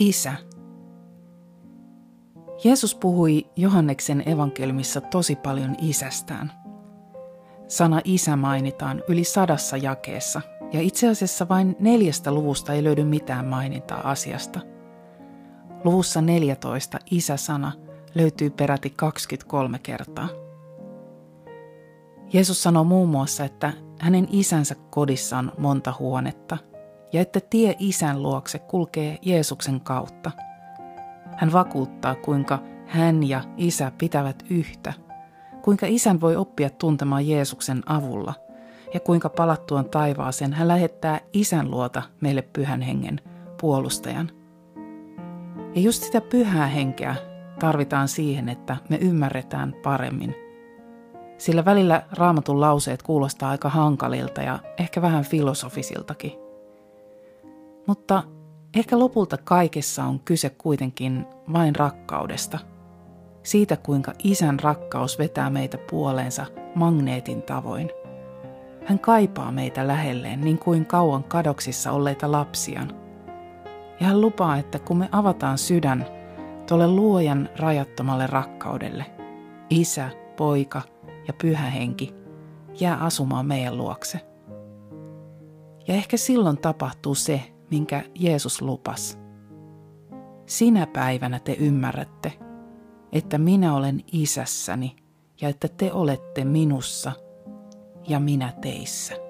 Isä. Jeesus puhui Johanneksen evankeliumissa tosi paljon isästään. Sana isä mainitaan yli sadassa jakeessa, ja itse asiassa vain neljästä luvusta ei löydy mitään mainintaa asiasta. Luvussa 14 isä-sana löytyy peräti 23 kertaa. Jeesus sanoo muun muassa, että hänen isänsä kodissa on monta huonetta – ja että tie isän luokse kulkee Jeesuksen kautta. Hän vakuuttaa, kuinka hän ja isä pitävät yhtä, kuinka isän voi oppia tuntemaan Jeesuksen avulla ja kuinka palattuaan taivaaseen hän lähettää isän luota meille pyhän hengen puolustajan. Ja just sitä pyhää henkeä tarvitaan siihen, että me ymmärretään paremmin. Sillä välillä raamatun lauseet kuulostaa aika hankalilta ja ehkä vähän filosofisiltakin. Mutta ehkä lopulta kaikessa on kyse kuitenkin vain rakkaudesta. Siitä kuinka isän rakkaus vetää meitä puoleensa magneetin tavoin. Hän kaipaa meitä lähelleen niin kuin kauan kadoksissa olleita lapsiaan. Ja hän lupaa, että kun me avataan sydän tuolle luojan rajattomalle rakkaudelle, isä, poika ja pyhä henki jää asumaan meidän luokse. Ja ehkä silloin tapahtuu se, minkä Jeesus lupas. Sinä päivänä te ymmärrätte, että minä olen isässäni ja että te olette minussa ja minä teissä.